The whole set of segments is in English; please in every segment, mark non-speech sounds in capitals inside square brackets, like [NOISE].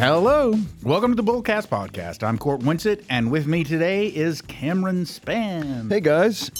Hello. Welcome to the Bullcast Podcast. I'm Cort Winsett, and with me today is Cameron Spann. Hey guys.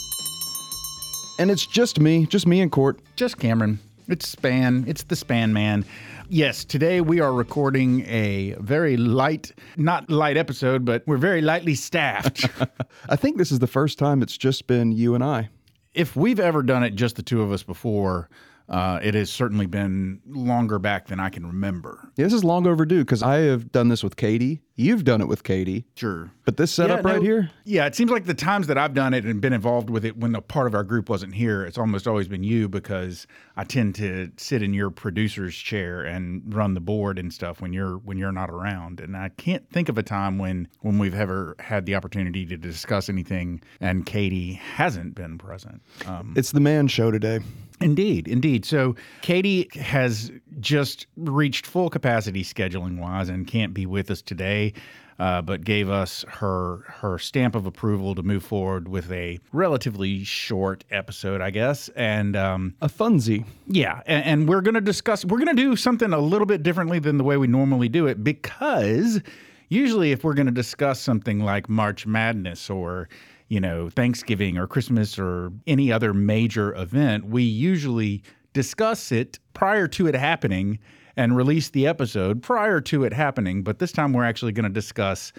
And it's just me, just me and Cort. Just Cameron. It's Spann. It's the Spann Man. Yes, today we are recording a very light, not light episode, but we're very lightly staffed. [LAUGHS] I think this is the first time it's just been you and I. if we've ever done it just the two of us before, uh, it has certainly been longer back than I can remember. Yeah, this is long overdue because I have done this with Katie. You've done it with Katie. Sure. But this setup Yeah, right here, Yeah, it seems like the times that I've done it and been involved with it when the part of our group wasn't here, it's almost always been you because I tend to sit in your producer's chair and run the board and stuff when you're when you're not around. And I can't think of a time when when we've ever had the opportunity to discuss anything and Katie hasn't been present. Um, it's the man show today. Indeed, indeed. So Katie has just reached full capacity scheduling wise and can't be with us today, uh, but gave us her her stamp of approval to move forward with a relatively short episode, I guess. And um, A funsy. yeah, and, and we're going to discuss. We're going to do something a little bit differently than the way we normally do it because usually, if we're going to discuss something like March Madness or you know Thanksgiving or Christmas or any other major event, we usually discuss it prior to it happening and release the episode prior to it happening. But this time, we're actually going to discuss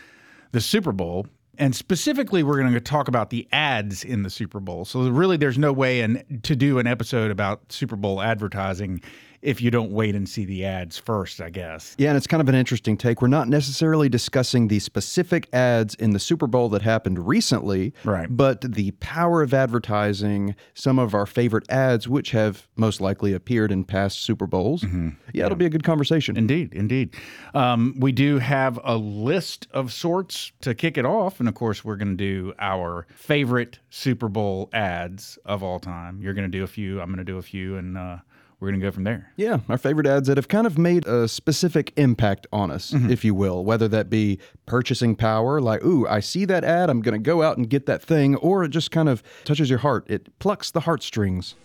the Super Bowl. And specifically, we're going to talk about the ads in the Super Bowl. So, really, there's no way in, to do an episode about Super Bowl advertising if you don't wait and see the ads first, I guess. Yeah, and it's kind of an interesting take. We're not necessarily discussing the specific ads in the Super Bowl that happened recently, Right. but the power of advertising, some of our favorite ads, which have most likely appeared in past Super Bowls. Yeah, it'll be a good conversation. Indeed, indeed. Um, we do have a list of sorts to kick it off. And of course, we're going to do our favorite Super Bowl ads of all time. You're going to do a few, I'm going to do a few, and uh, we're going to go from there. Yeah, our favorite ads that have kind of made a specific impact on us, if you will, whether that be purchasing power, like, ooh, I see that ad, I'm going to go out and get that thing, or it just kind of touches your heart. It plucks the heartstrings.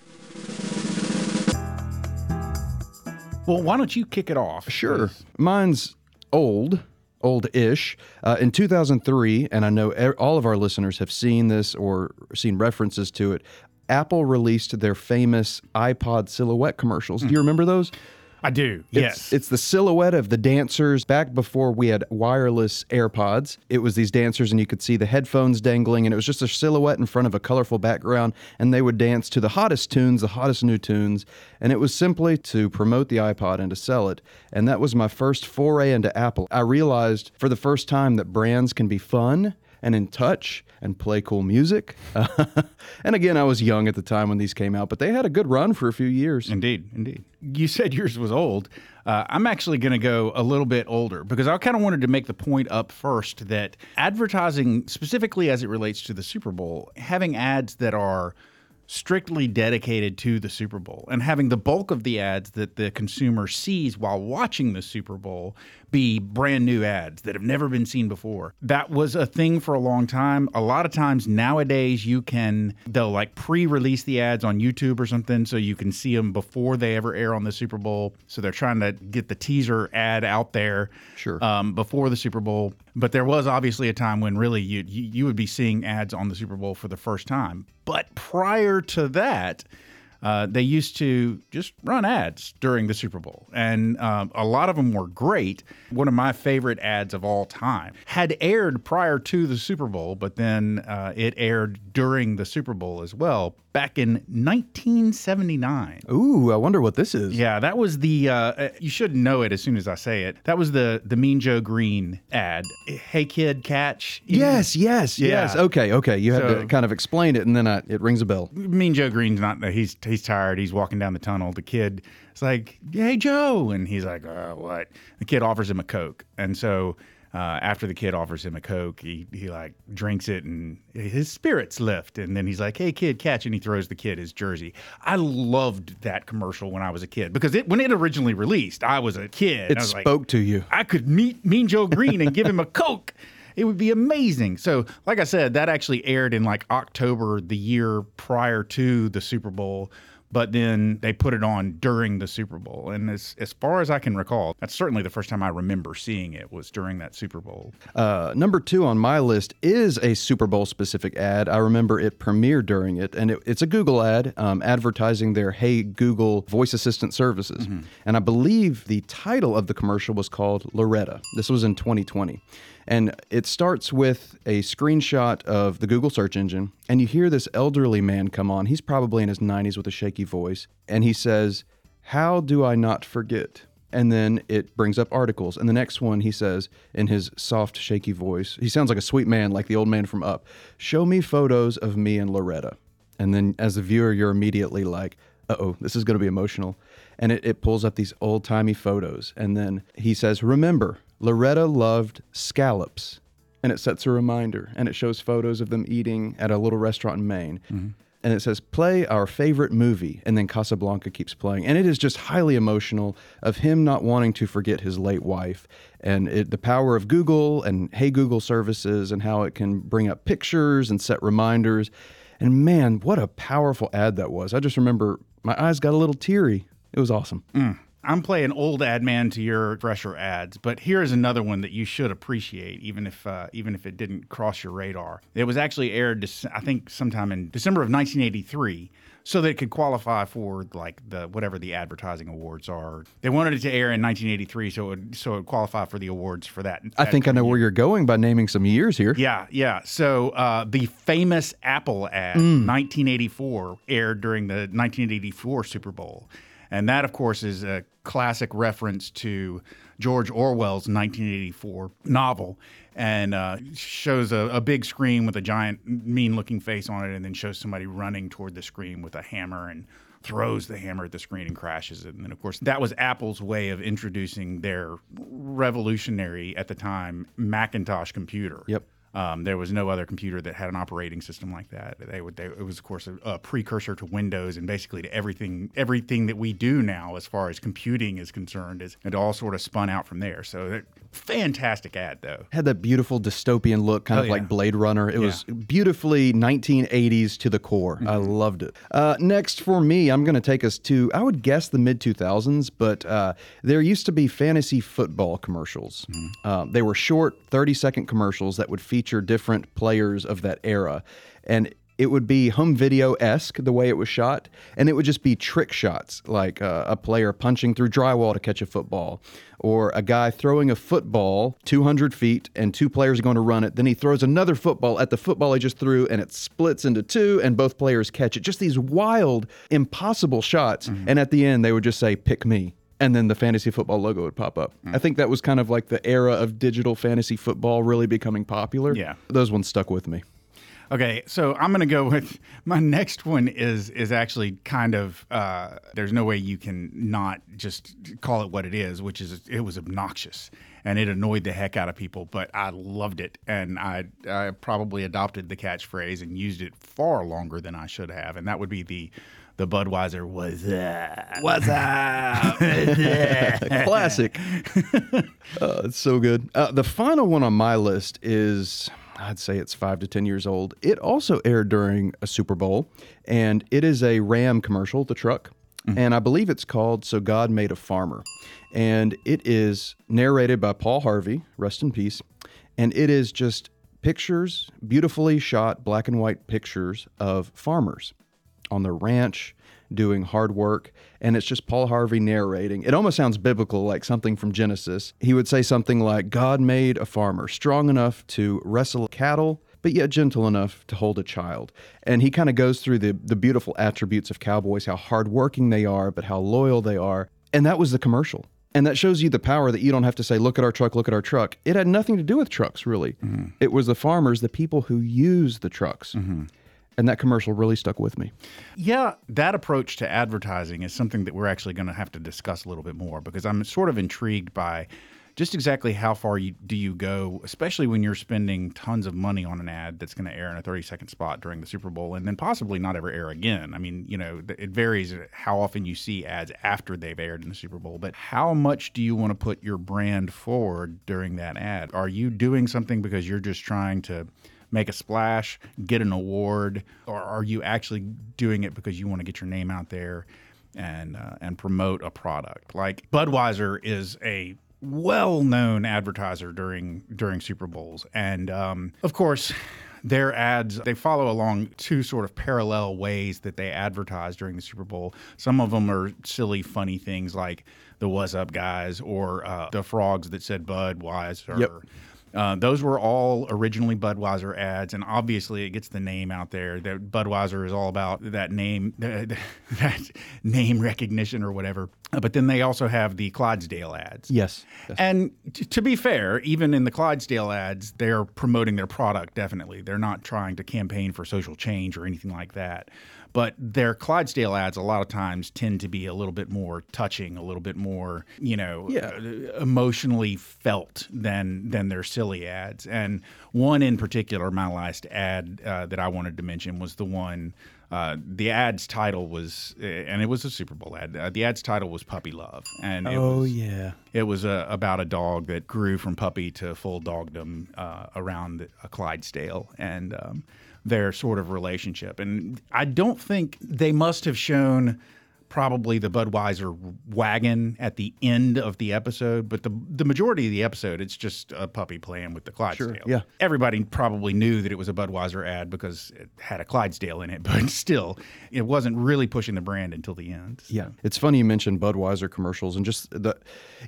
Well, why don't you kick it off? Sure. Mine's old, old ish. Uh, in 2003, and I know all of our listeners have seen this or seen references to it, Apple released their famous iPod silhouette commercials. Do you hmm. remember those? I do. It's, yes. It's the silhouette of the dancers back before we had wireless AirPods. It was these dancers, and you could see the headphones dangling, and it was just a silhouette in front of a colorful background. And they would dance to the hottest tunes, the hottest new tunes. And it was simply to promote the iPod and to sell it. And that was my first foray into Apple. I realized for the first time that brands can be fun and in touch and play cool music. [LAUGHS] and again, I was young at the time when these came out, but they had a good run for a few years. Indeed, indeed. You said yours was old. Uh, I'm actually going to go a little bit older because I kind of wanted to make the point up first that advertising, specifically as it relates to the Super Bowl, having ads that are strictly dedicated to the Super Bowl and having the bulk of the ads that the consumer sees while watching the Super Bowl be brand new ads that have never been seen before. That was a thing for a long time. A lot of times nowadays you can they'll like pre-release the ads on YouTube or something so you can see them before they ever air on the Super Bowl. So they're trying to get the teaser ad out there Sure. um, before the Super Bowl. But there was obviously a time when really you, you you would be seeing ads on the Super Bowl for the first time. But prior to that, uh, they used to just run ads during the Super Bowl, and um, a lot of them were great. One of my favorite ads of all time had aired prior to the Super Bowl, but then uh, it aired during the Super Bowl as well back in 1979. Ooh, I wonder what this is. Yeah, that was the. Uh, uh, you should know it as soon as I say it. That was the the Mean Joe Greene ad. Hey kid, catch. Yes, yes, Yeah. yes. Okay, okay. You had So- to kind of explain it, and then I, it rings a bell. Mean Joe Greene's not. He's he's tired. He's walking down the tunnel. The kid is like, "Hey Joe," and he's like, uh, "What?" The kid offers him a coke, and so. Uh, after the kid offers him a coke, he he like drinks it and his spirits lift. And then he's like, "Hey kid, catch!" And he throws the kid his jersey. I loved that commercial when I was a kid because it when it originally released, I was a kid. It I was like, spoke to you. I could meet Mean Joe Greene and give him a [LAUGHS] Coke. It would be amazing. So, like I said, that actually aired in like October the year prior to the Super Bowl. But then they put it on during the Super Bowl. And as, as far as I can recall, that's certainly the first time I remember seeing it was during that Super Bowl. Uh, number two on my list is a Super Bowl specific ad. I remember it premiered during it, and it, it's a Google ad um, advertising their Hey Google voice assistant services. And I believe the title of the commercial was called Loretta. This was in 2020. And it starts with a screenshot of the Google search engine, and you hear this elderly man come on. He's probably in his 90s with a shaky voice, and he says, How do I not forget? And then it brings up articles. And the next one, he says in his soft, shaky voice, he sounds like a sweet man, like the old man from Up, Show me photos of me and Loretta. And then as a viewer, you're immediately like, uh oh, this is going to be emotional. And it, it pulls up these old timey photos. And then he says, Remember, Loretta loved scallops. And it sets a reminder and it shows photos of them eating at a little restaurant in Maine. Mm-hmm. And it says, Play our favorite movie. And then Casablanca keeps playing. And it is just highly emotional of him not wanting to forget his late wife and it, the power of Google and Hey Google services and how it can bring up pictures and set reminders. And man, what a powerful ad that was. I just remember my eyes got a little teary. It was awesome. Mm. I'm playing old ad man to your fresher ads, but here's another one that you should appreciate, even if uh, even if it didn't cross your radar. It was actually aired, I think, sometime in December of 1983, so that it could qualify for like the whatever the advertising awards are. They wanted it to air in 1983, so it would, so it would qualify for the awards for that. I think I know where you're going by naming some years here. Yeah, yeah. So uh, the famous Apple ad, 1984, aired during the 1984 Super Bowl. And that, of course, is a classic reference to George Orwell's 1984 novel and uh, shows a, a big screen with a giant, mean looking face on it, and then shows somebody running toward the screen with a hammer and throws the hammer at the screen and crashes it. And then, of course, that was Apple's way of introducing their revolutionary, at the time, Macintosh computer. Yep. Um, there was no other computer that had an operating system like that. They would. They, it was, of course, a, a precursor to Windows and basically to everything. Everything that we do now, as far as computing is concerned, is it all sort of spun out from there. So, they're- fantastic ad though. Had that beautiful dystopian look, kind Oh, of yeah. like Blade Runner. It was beautifully 1980s to the core. I Mm-hmm. loved it. Uh, next for me, I'm going to take us to, I would guess the mid 2000s, but uh, there used to be fantasy football commercials. Mm-hmm. Uh, they were short, 30 second commercials that would feature different players of that era. And it would be home video esque the way it was shot, and it would just be trick shots like uh, a player punching through drywall to catch a football, or a guy throwing a football 200 feet and two players are going to run it. Then he throws another football at the football he just threw, and it splits into two, and both players catch it. Just these wild, impossible shots. And at the end, they would just say, Pick me. And then the fantasy football logo would pop up. I think that was kind of like the era of digital fantasy football really becoming popular. Yeah. Those ones stuck with me. Okay, so I'm gonna go with [LAUGHS] my next one is is actually kind of uh, there's no way you can not just call it what it is, which is it was obnoxious and it annoyed the heck out of people, but I loved it and I I probably adopted the catchphrase and used it far longer than I should have, and that would be the the Budweiser was uh, What's up? [LAUGHS] Classic. [LAUGHS] uh, it's so good. Uh, the final one on my list is, I'd say it's five to 10 years old. It also aired during a Super Bowl, and it is a Ram commercial, the truck. And I believe it's called So God Made a Farmer. And it is narrated by Paul Harvey, rest in peace. And it is just pictures, beautifully shot black and white pictures of farmers on the ranch doing hard work and it's just Paul Harvey narrating. It almost sounds biblical like something from Genesis. He would say something like God made a farmer strong enough to wrestle cattle but yet gentle enough to hold a child. And he kind of goes through the the beautiful attributes of cowboys, how hardworking they are, but how loyal they are. And that was the commercial. And that shows you the power that you don't have to say, look at our truck, look at our truck. It had nothing to do with trucks, really. Mm-hmm. It was the farmers, the people who use the trucks. Mm-hmm. And that commercial really stuck with me. Yeah, that approach to advertising is something that we're actually going to have to discuss a little bit more because I'm sort of intrigued by just exactly how far you, do you go, especially when you're spending tons of money on an ad that's going to air in a 30 second spot during the Super Bowl and then possibly not ever air again. I mean, you know, it varies how often you see ads after they've aired in the Super Bowl, but how much do you want to put your brand forward during that ad? Are you doing something because you're just trying to make a splash, get an award, or are you actually doing it because you want to get your name out there and uh, and promote a product? Like Budweiser is a well-known advertiser during during Super Bowls, and um, of course. Their ads, they follow along two sort of parallel ways that they advertise during the Super Bowl. Some of them are silly, funny things like the "What's Up, guys" or uh, the frogs that said Budweiser. Yep. Uh, those were all originally Budweiser ads, and obviously it gets the name out there. That Budweiser is all about that name, [LAUGHS] that name recognition or whatever. Uh, but then they also have the Clydesdale ads. Yes. yes. And t- to be fair, even in the Clydesdale ads, they're promoting their product, definitely. They're not trying to campaign for social change or anything like that. But their Clydesdale ads, a lot of times, tend to be a little bit more touching, a little bit more, you know, Yeah. uh, emotionally felt than than their silly ads. And one in particular, my last ad uh, that I wanted to mention was the one. Uh, the ad's title was, and it was a Super Bowl ad. Uh, the ad's title was "Puppy Love," and it oh was, yeah. it was uh, about a dog that grew from puppy to full dogdom uh, around a Clydesdale and um, their sort of relationship. And I don't think they must have shown probably the Budweiser wagon at the end of the episode, but the the majority of the episode, it's just a puppy playing with the Clydesdale. yeah. Everybody probably knew that it was a Budweiser ad because it had a Clydesdale in it, [LAUGHS] but still, it wasn't really pushing the brand until the end. Yeah, it's funny you mentioned Budweiser commercials and just the,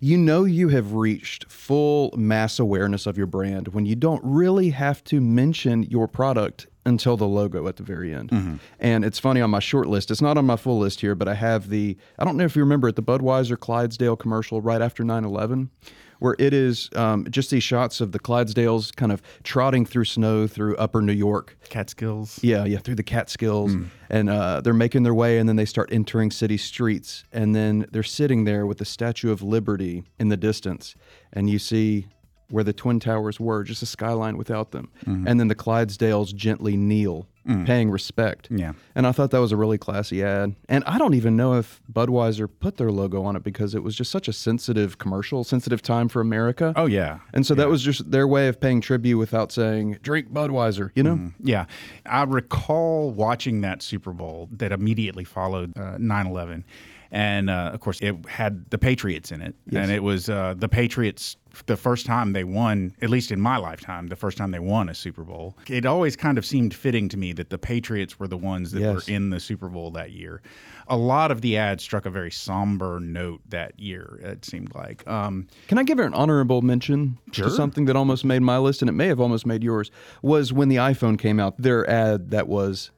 you know, you have reached full mass awareness of your brand when you don't really have to mention your product until the logo at the very end. And it's funny on my short list, it's not on my full list here, but I have the, I don't know if you remember it, the Budweiser Clydesdale commercial right after 9 11 where it is um, just these shots of the Clydesdales kind of trotting through snow through upper New York. Catskills. Yeah, yeah, through the Catskills, and uh, they're making their way, and then they start entering city streets, and then they're sitting there with the Statue of Liberty in the distance, and you see where the twin towers were, just a skyline without them, mm-hmm. and then the Clydesdales gently kneel, mm. paying respect. Yeah. and I thought that was a really classy ad, and I don't even know if Budweiser put their logo on it because it was just such a sensitive commercial, sensitive time for America. Oh yeah. And so that was just their way of paying tribute without saying, drink Budweiser, you know? Mm-hmm. Yeah. I recall watching that Super Bowl that immediately followed uh, 9 11. And uh, of course, it had the Patriots in it. And it was uh, the Patriots, the first time they won, at least in my lifetime, the first time they won a Super Bowl. It always kind of seemed fitting to me that the Patriots were the ones that Yes. were in the Super Bowl that year. A lot of the ads struck a very somber note that year, it seemed like. Um, Can I give her an honorable mention Sure. to something that almost made my list and it may have almost made yours? Was when the iPhone came out, their ad that was,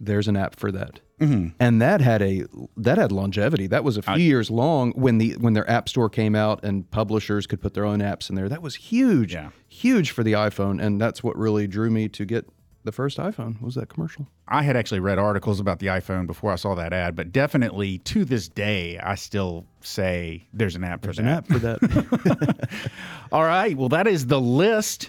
"There's an app for that," Mm-hmm. and that had a that had longevity. That was a few years long when the when their app store came out and publishers could put their own apps in there. That was huge, Yeah. huge for the iPhone, and that's what really drew me to get the first iPhone. Was that commercial? I had actually read articles about the iPhone before I saw that ad, but definitely to this day, I still say there's an app for There's that. an app for that. [LAUGHS] All right. Well, that is the list.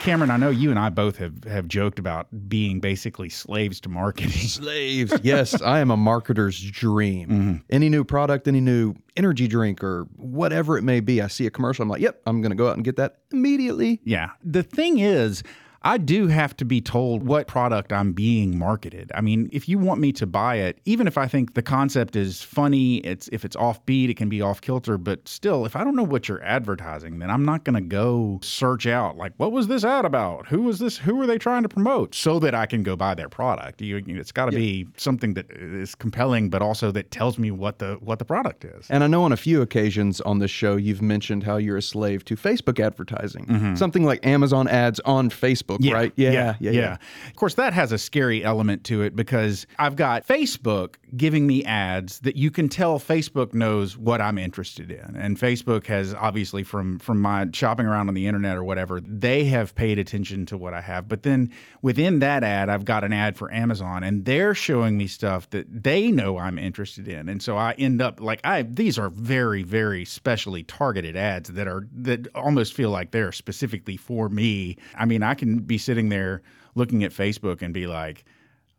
Cameron, I know you and I both have, have joked about being basically slaves to marketing. [LAUGHS] Slaves. Yes, I am a marketer's dream. Mm-hmm. Any new product, any new energy drink, or whatever it may be, I see a commercial. I'm like, yep, I'm going to go out and get that immediately. Yeah. The thing is, I do have to be told what product I'm being marketed. I mean, if you want me to buy it, even if I think the concept is funny, it's if it's offbeat, it can be off kilter, but still, if I don't know what you're advertising, then I'm not going to go search out like what was this ad about? Who was this? Who are they trying to promote? So that I can go buy their product. You, it's got to be something that is compelling, but also that tells me what the what the product is. And I know on a few occasions on this show, you've mentioned how you're a slave to Facebook advertising, mm-hmm. something like Amazon ads on Facebook, right? yeah, yeah, Of course, that has a scary element to it because I've got Facebook giving me ads that you can tell Facebook knows what I'm interested in, and Facebook has obviously from from my shopping around on the internet or whatever, they have paid attention to what I have. But then within that ad, I've got an ad for Amazon, and they're showing me stuff that they know I'm interested in, and so I end up like I these are very very specially targeted ads that are that almost feel like they're specifically for me. I mean, I can be sitting there looking at Facebook and be like,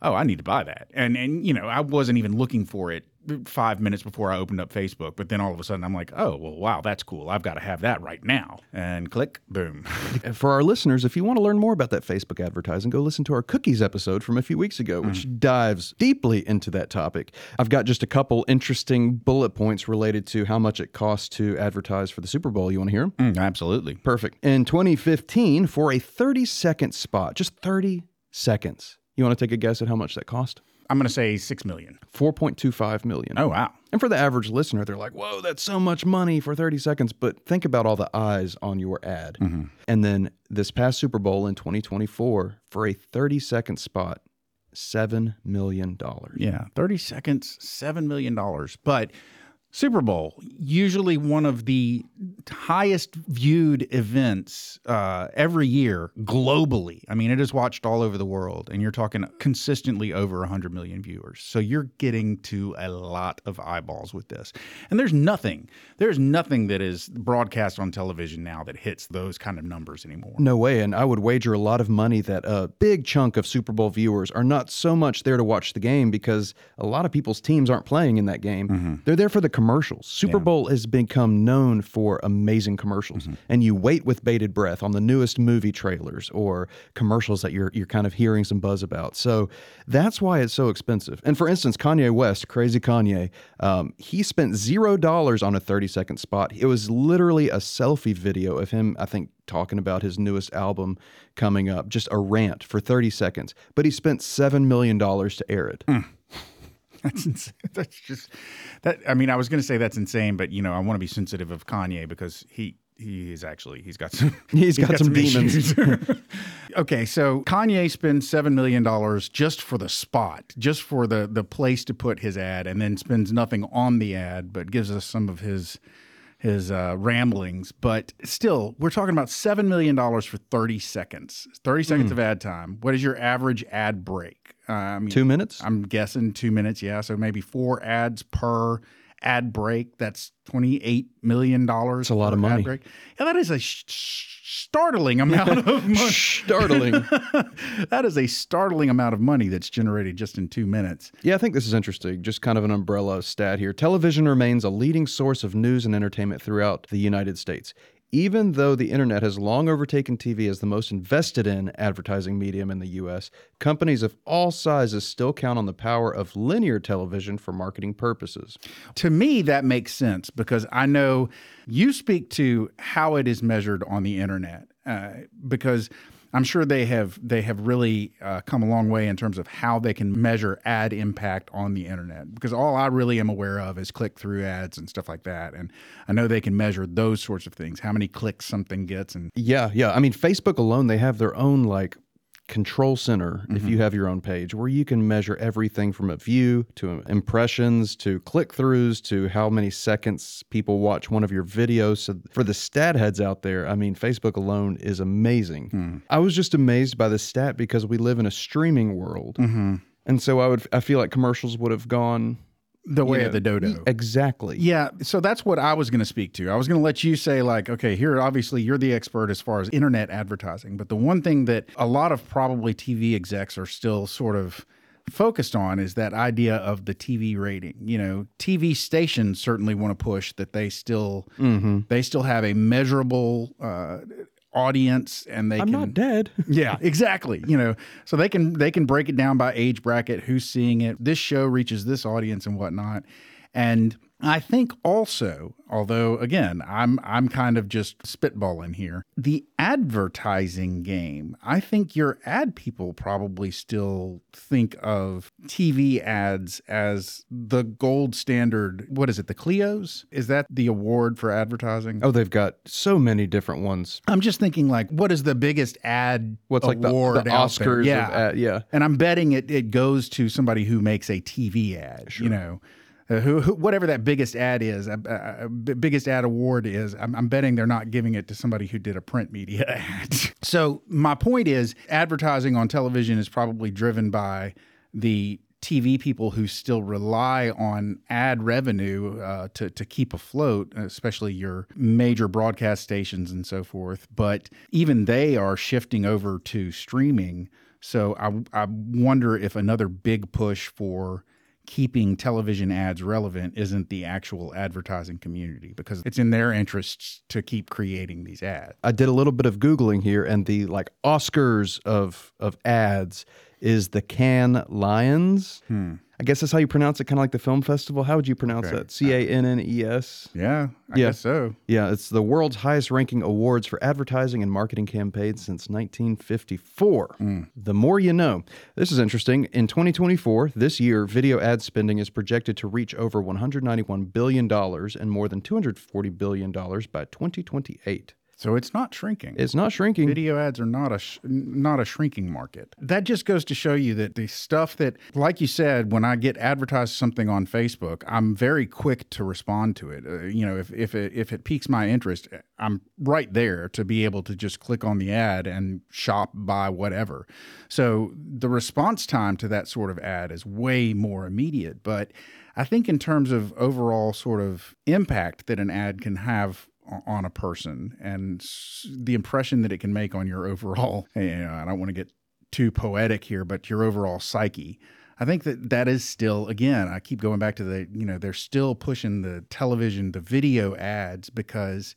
"Oh, I need to buy that," and and you know, I wasn't even looking for it five minutes before I opened up Facebook. But then all of a sudden, I'm like, oh, well, wow, that's cool. I've got to have that right now. And click, boom. [LAUGHS] For our listeners, if you want to learn more about that Facebook advertising, go listen to our cookies episode from a few weeks ago, which Mm. dives deeply into that topic. I've got just a couple interesting bullet points related to how much it costs to advertise for the Super Bowl. You want to hear them? Mm, absolutely. Perfect. In 2015, for a 30 second spot, just 30 seconds. You want to take a guess at how much that cost? I'm going to say 6 million. 4.25 million. Oh, wow. And for the average listener, they're like, whoa, that's so much money for 30 seconds. But think about all the eyes on your ad. Mm-hmm. And then this past Super Bowl in 2024, for a 30 second spot, $7 million. Yeah, 30 seconds, $7 million. But Super Bowl, usually one of the highest viewed events uh, every year globally. I mean, it is watched all over the world, and you're talking consistently over 100 million viewers. So you're getting to a lot of eyeballs with this. And there's nothing, there's nothing that is broadcast on television now that hits those kind of numbers anymore. No way. And I would wager a lot of money that a big chunk of Super Bowl viewers are not so much there to watch the game because a lot of people's teams aren't playing in that game. They're there for the commercials. Super Bowl has become known for amazing commercials. And you wait with bated breath on the newest movie trailers or commercials that you're you're kind of hearing some buzz about. So that's why it's so expensive. And for instance, Kanye West, crazy Kanye, um, he spent zero dollars on a 30 second spot. It was literally a selfie video of him, I think, talking about his newest album coming up, just a rant for 30 seconds. But he spent $7 million to air it. [LAUGHS] That's insane. That's just that. I mean, I was going to say that's insane, but you know, I want to be sensitive of Kanye because he he is actually he's got some [LAUGHS] He's got some demons. issues. [LAUGHS] okay, so Kanye spends seven million dollars just for the spot, just for the the place to put his ad, and then spends nothing on the ad, but gives us some of his his uh, ramblings. But still, we're talking about seven million dollars for thirty seconds. Thirty seconds of ad time. What is your average ad break? Uh, I mean, Two minutes? I'm guessing two minutes. Yeah, so maybe four ads per ad break. That's twenty eight million dollars. That's a lot of money. Break. Yeah, that is a sh- sh- startling amount [LAUGHS] of money. Startling. [LAUGHS] that is a startling amount of money that's generated just in two minutes. Yeah, I think this is interesting. Just kind of an umbrella stat here. Television remains a leading source of news and entertainment throughout the United States. Even though the internet has long overtaken TV as the most invested in advertising medium in the US, companies of all sizes still count on the power of linear television for marketing purposes. To me, that makes sense because I know you speak to how it is measured on the internet uh, because I'm sure they have they have really uh, come a long way in terms of how they can measure ad impact on the internet. Because all I really am aware of is click through ads and stuff like that, and I know they can measure those sorts of things, how many clicks something gets, and Yeah, yeah. I mean, Facebook alone, they have their own like control center if mm-hmm. you have your own page where you can measure everything from a view to impressions to click throughs to how many seconds people watch one of your videos. So for the stat heads out there, I mean, Facebook alone is amazing. Hmm. I was just amazed by the stat because we live in a streaming world. Mm-hmm. And so I would, I feel like commercials would have gone the way you of the dodo. Exactly. Yeah, so that's what I was going to speak to. I was going to let you say, like, okay, here, obviously, you're the expert as far as internet advertising. But the one thing that a lot of probably TV execs are still sort of focused on is that idea of the TV rating. You know, TV stations certainly want to push that they still they still have a measurable uh, audience, and they I'm can not dead. [LAUGHS] yeah, exactly. You know, so they can they can break it down by age bracket, who's seeing it. This show reaches this audience and whatnot. And I think also, although again, I'm I'm kind of just spitballing here, the advertising game. I think your ad people probably still think of TV ads as the gold standard. What is it? The Clio's? Is that the award for advertising? Oh, they've got so many different ones. I'm just thinking like, what is the biggest ad What's like the, award the? Oscars? Yeah. Of ad, yeah. And I'm betting it, it goes to somebody who makes a TV ad, sure. you know, who, who whatever that biggest ad is, uh, uh, biggest ad award is. I'm, I'm betting they're not giving it to somebody who did a print media [LAUGHS] ad. so my point is, advertising on television is probably driven by the TV people who still rely on ad revenue uh, to to keep afloat, especially your major broadcast stations and so forth. But even they are shifting over to streaming. So I I wonder if another big push for keeping television ads relevant isn't the actual advertising community because it's in their interests to keep creating these ads. I did a little bit of googling here, and the like Oscars of of ads is the Cannes Lions. Hmm. I guess that's how you pronounce it, kind of like the film festival. How would you pronounce Okay. that? C A N N E S. Yeah, I Yeah. guess so. Yeah, it's the world's highest ranking awards for advertising and marketing campaigns since 1954. Hmm. The more you know. This is interesting. In 2024, this year, video ad spending is projected to reach over $191 billion and more than $240 billion by 2028. So it's not shrinking. It's not shrinking. Video ads are not a sh- not a shrinking market. That just goes to show you that the stuff that, like you said, when I get advertised something on Facebook, I'm very quick to respond to it. Uh, you know, if if it, if it piques my interest, I'm right there to be able to just click on the ad and shop, buy whatever. So the response time to that sort of ad is way more immediate. But I think in terms of overall sort of impact that an ad can have on a person and the impression that it can make on your overall [LAUGHS] you know, I don't want to get too poetic here but your overall psyche I think that that is still again I keep going back to the you know they're still pushing the television the video ads because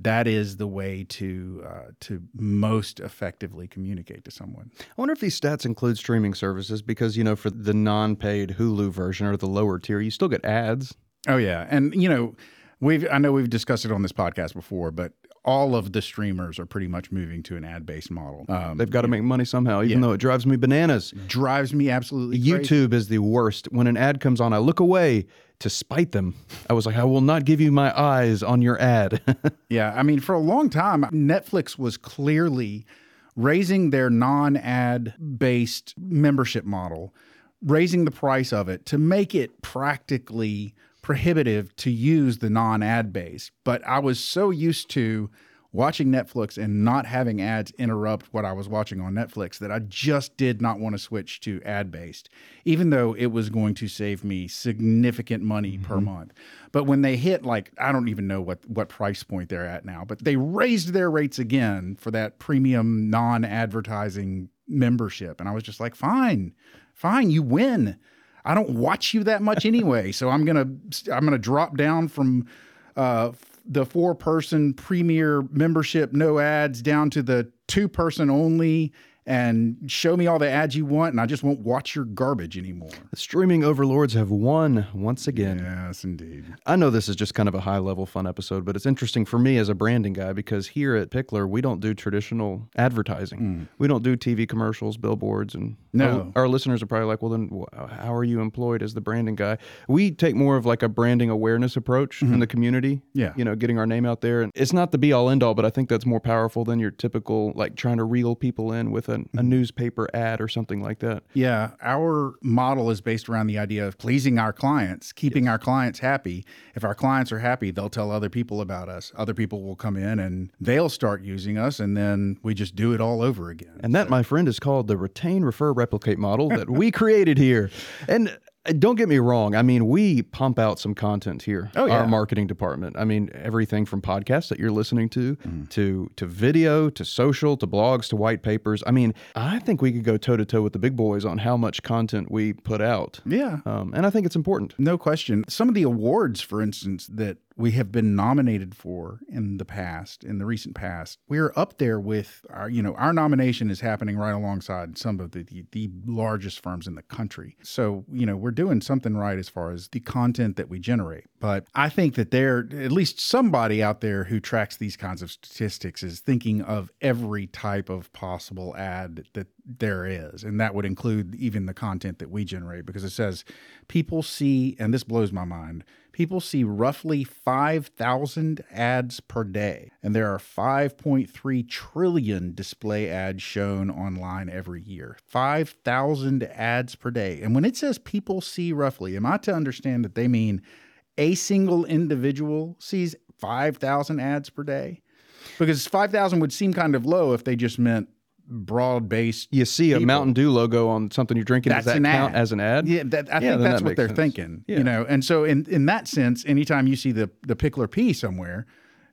that is the way to uh, to most effectively communicate to someone. I wonder if these stats include streaming services because, you know, for the non paid Hulu version or the lower tier, you still get ads. Oh yeah, and you know, we've I know we've discussed it on this podcast before, but all of the streamers are pretty much moving to an ad-based model. Um, They've got to make money somehow, even though it drives me bananas. drives me absolutely crazy. YouTube is the worst. When an ad comes on, I look away to spite them. I was like, I will not give you my eyes on your ad. [LAUGHS] Yeah, I mean, for a long time, Netflix was clearly raising their non-ad based membership model, raising the price of it to make it practically prohibitive to use the non-ad base. But I was so used to watching Netflix and not having ads interrupt what I was watching on Netflix that I just did not want to switch to ad based, even though it was going to save me significant money per mm-hmm. month. But when they hit like I don't even know what what price point they're at now, but they raised their rates again for that premium non-advertising membership, and I was just like, fine, fine, you win. I don't watch you that much anyway, so I'm gonna I'm gonna drop down from uh, the four person premier membership, no ads, down to the two person only, and show me all the ads you want, and I just won't watch your garbage anymore. the streaming overlords have won once again. Yes, indeed. I know this is just kind of a high level fun episode, but it's interesting for me as a branding guy because here at Pickler, we don't do traditional advertising. Mm. We don't do TV commercials, billboards, and No. our, our listeners are probably like, well, then how are you employed as the branding guy? We take more of like a branding awareness approach in mm-hmm. the community. Yeah. You know, getting our name out there. And it's not the be all end all, but I think that's more powerful than your typical like trying to reel people in with a, a mm-hmm. newspaper ad or something like that. Yeah, our model is based around the idea of pleasing our clients, keeping our clients happy. If our clients are happy, they'll tell other people about us. Other people will come in and they'll start using us, and then we just do it all over again. And that, my friend, is called the retain, refer, replicate model that we [LAUGHS] created here. And don't get me wrong. I mean, we pump out some content here. Oh, yeah. Our marketing department. I mean, everything from podcasts that you're listening to, Mm-hmm. to to video, to social, to blogs, to white papers. I mean, I think we could go toe to toe with the big boys on how much content we put out. Yeah. Um, and I think it's important. No question. Some of the awards, for instance, that we have been nominated for in the past, in the recent past, we're up there with our, you know, our nomination is happening right alongside some of the, the, the largest firms in the country. So, you know, we're doing something right as far as the content that we generate. But I think that there, at least somebody out there who tracks these kinds of statistics is thinking of every type of possible ad that there is. And that would include even the content that we generate because it says people see, and this blows my mind, people see roughly 5,000 ads per day. And there are 5.3 trillion display ads shown online every year. 5,000 ads per day. And when it says people see roughly, am I to understand that they mean a single individual sees 5,000 ads per day? Because 5,000 would seem kind of low if they just meant broad based. You see a People. Mountain Dew logo on something you're drinking. That's Does that an count ad. as an ad? Yeah, that, I Yeah, think that's that what they're sense. thinking. Yeah. You know, and so in in that sense, anytime you see the the pickler P somewhere,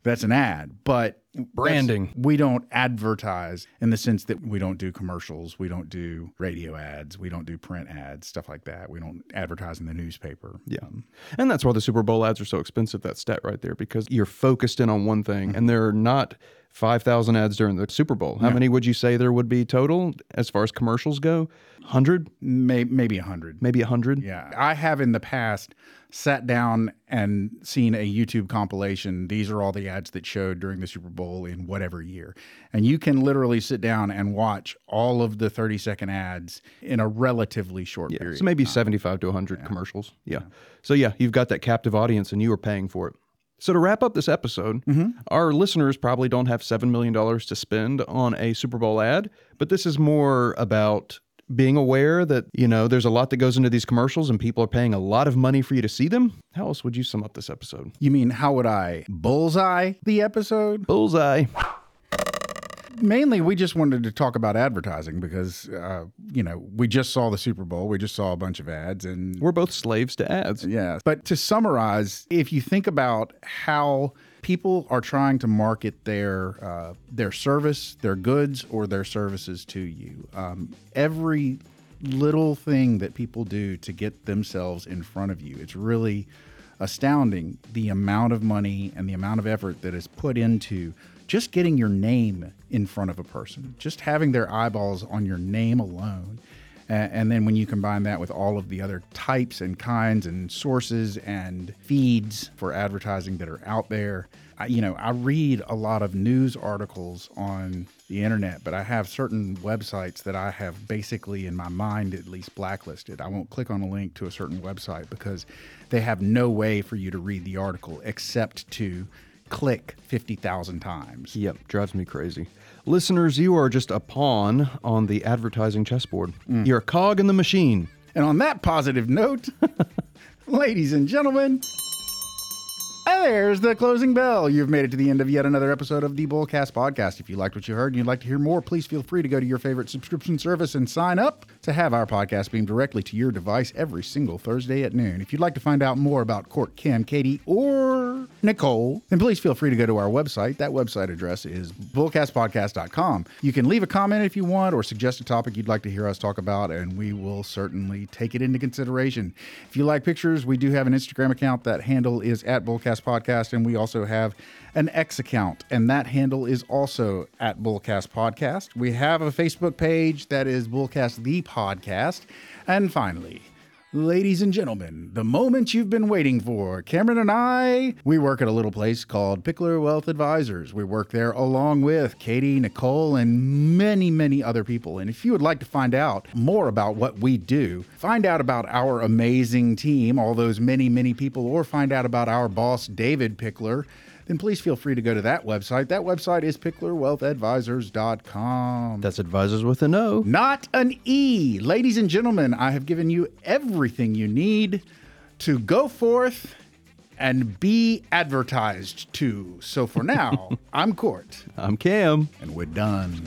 that's an ad. But Branding. We don't advertise in the sense that we don't do commercials, we don't do radio ads, we don't do print ads, stuff like that. We don't advertise in the newspaper. Yeah. And that's why the Super Bowl ads are so expensive, that stat right there, because you're focused in on one thing mm-hmm. and they're not 5,000 ads during the Super Bowl. How many would you say there would be total as far as commercials go? 100? May, maybe a hundred. Maybe 100? Yeah, I have in the past sat down and seen a YouTube compilation. These are all the ads that showed during the Super Bowl in whatever year. And you can literally sit down and watch all of the 30 second ads in a relatively short Yeah. period. So maybe 75 to 100 commercials. Yeah. So yeah, you've got that captive audience and you are paying for it. So to wrap up this episode, mm-hmm. our listeners probably don't have $7 million to spend on a Super Bowl ad, but this is more about being aware that, you know, there's a lot that goes into these commercials and people are paying a lot of money for you to see them. How else would you sum up this episode? You mean how would I bullseye the episode? Bullseye. Mainly, we just wanted to talk about advertising because, uh, you know, we just saw the Super Bowl. We just saw a bunch of ads, and We're both slaves to ads. Yeah. But to summarize, if you think about how people are trying to market their uh, their service, their goods, or their services to you, um, every little thing that people do to get themselves in front of you, it's really astounding the amount of money and the amount of effort that is put into just getting your name in front of a person, just having their eyeballs on your name alone. And then when you combine that with all of the other types and kinds and sources and feeds for advertising that are out there, I, you know, I read a lot of news articles on the internet, but I have certain websites that I have basically in my mind at least blacklisted. I won't click on a link to a certain website because they have no way for you to read the article except to click 50,000 times. Yep, drives me crazy. Listeners, you are just a pawn on the advertising chessboard. Mm. You're a cog in the machine. And on that positive note, [LAUGHS] ladies and gentlemen, there's the closing bell. You've made it to the end of yet another episode of the Bullcast podcast. If you liked what you heard and you'd like to hear more, please feel free to go to your favorite subscription service and sign up to have our podcast beamed directly to your device every single Thursday at noon. If you'd like to find out more about Cort, Kim, Katie, or Nicole, then please feel free to go to our website. That website address is bullcastpodcast.com. You can leave a comment if you want or suggest a topic you'd like to hear us talk about, and we will certainly take it into consideration. If you like pictures, we do have an Instagram account. That handle is at Bullcast Podcast, and we also have an X account, and that handle is also at Bullcast Podcast. We have a Facebook page that is Bullcast the Podcast. And finally, Ladies and gentlemen, the moment you've been waiting for. Cameron and I, we work at a little place called Pickler Wealth Advisors. We work there along with Katie, Nicole, and many, many other people. And if you would like to find out more about what we do, find out about our amazing team, all those many, many people, or find out about our boss, David Pickler, then please feel free to go to that website. That website is picklerwealthadvisors.com. That's advisors with an O. Not an E. Ladies and gentlemen, I have given you everything you need to go forth and be advertised to. So for now, [LAUGHS] I'm Cort, I'm Cam. and we're done.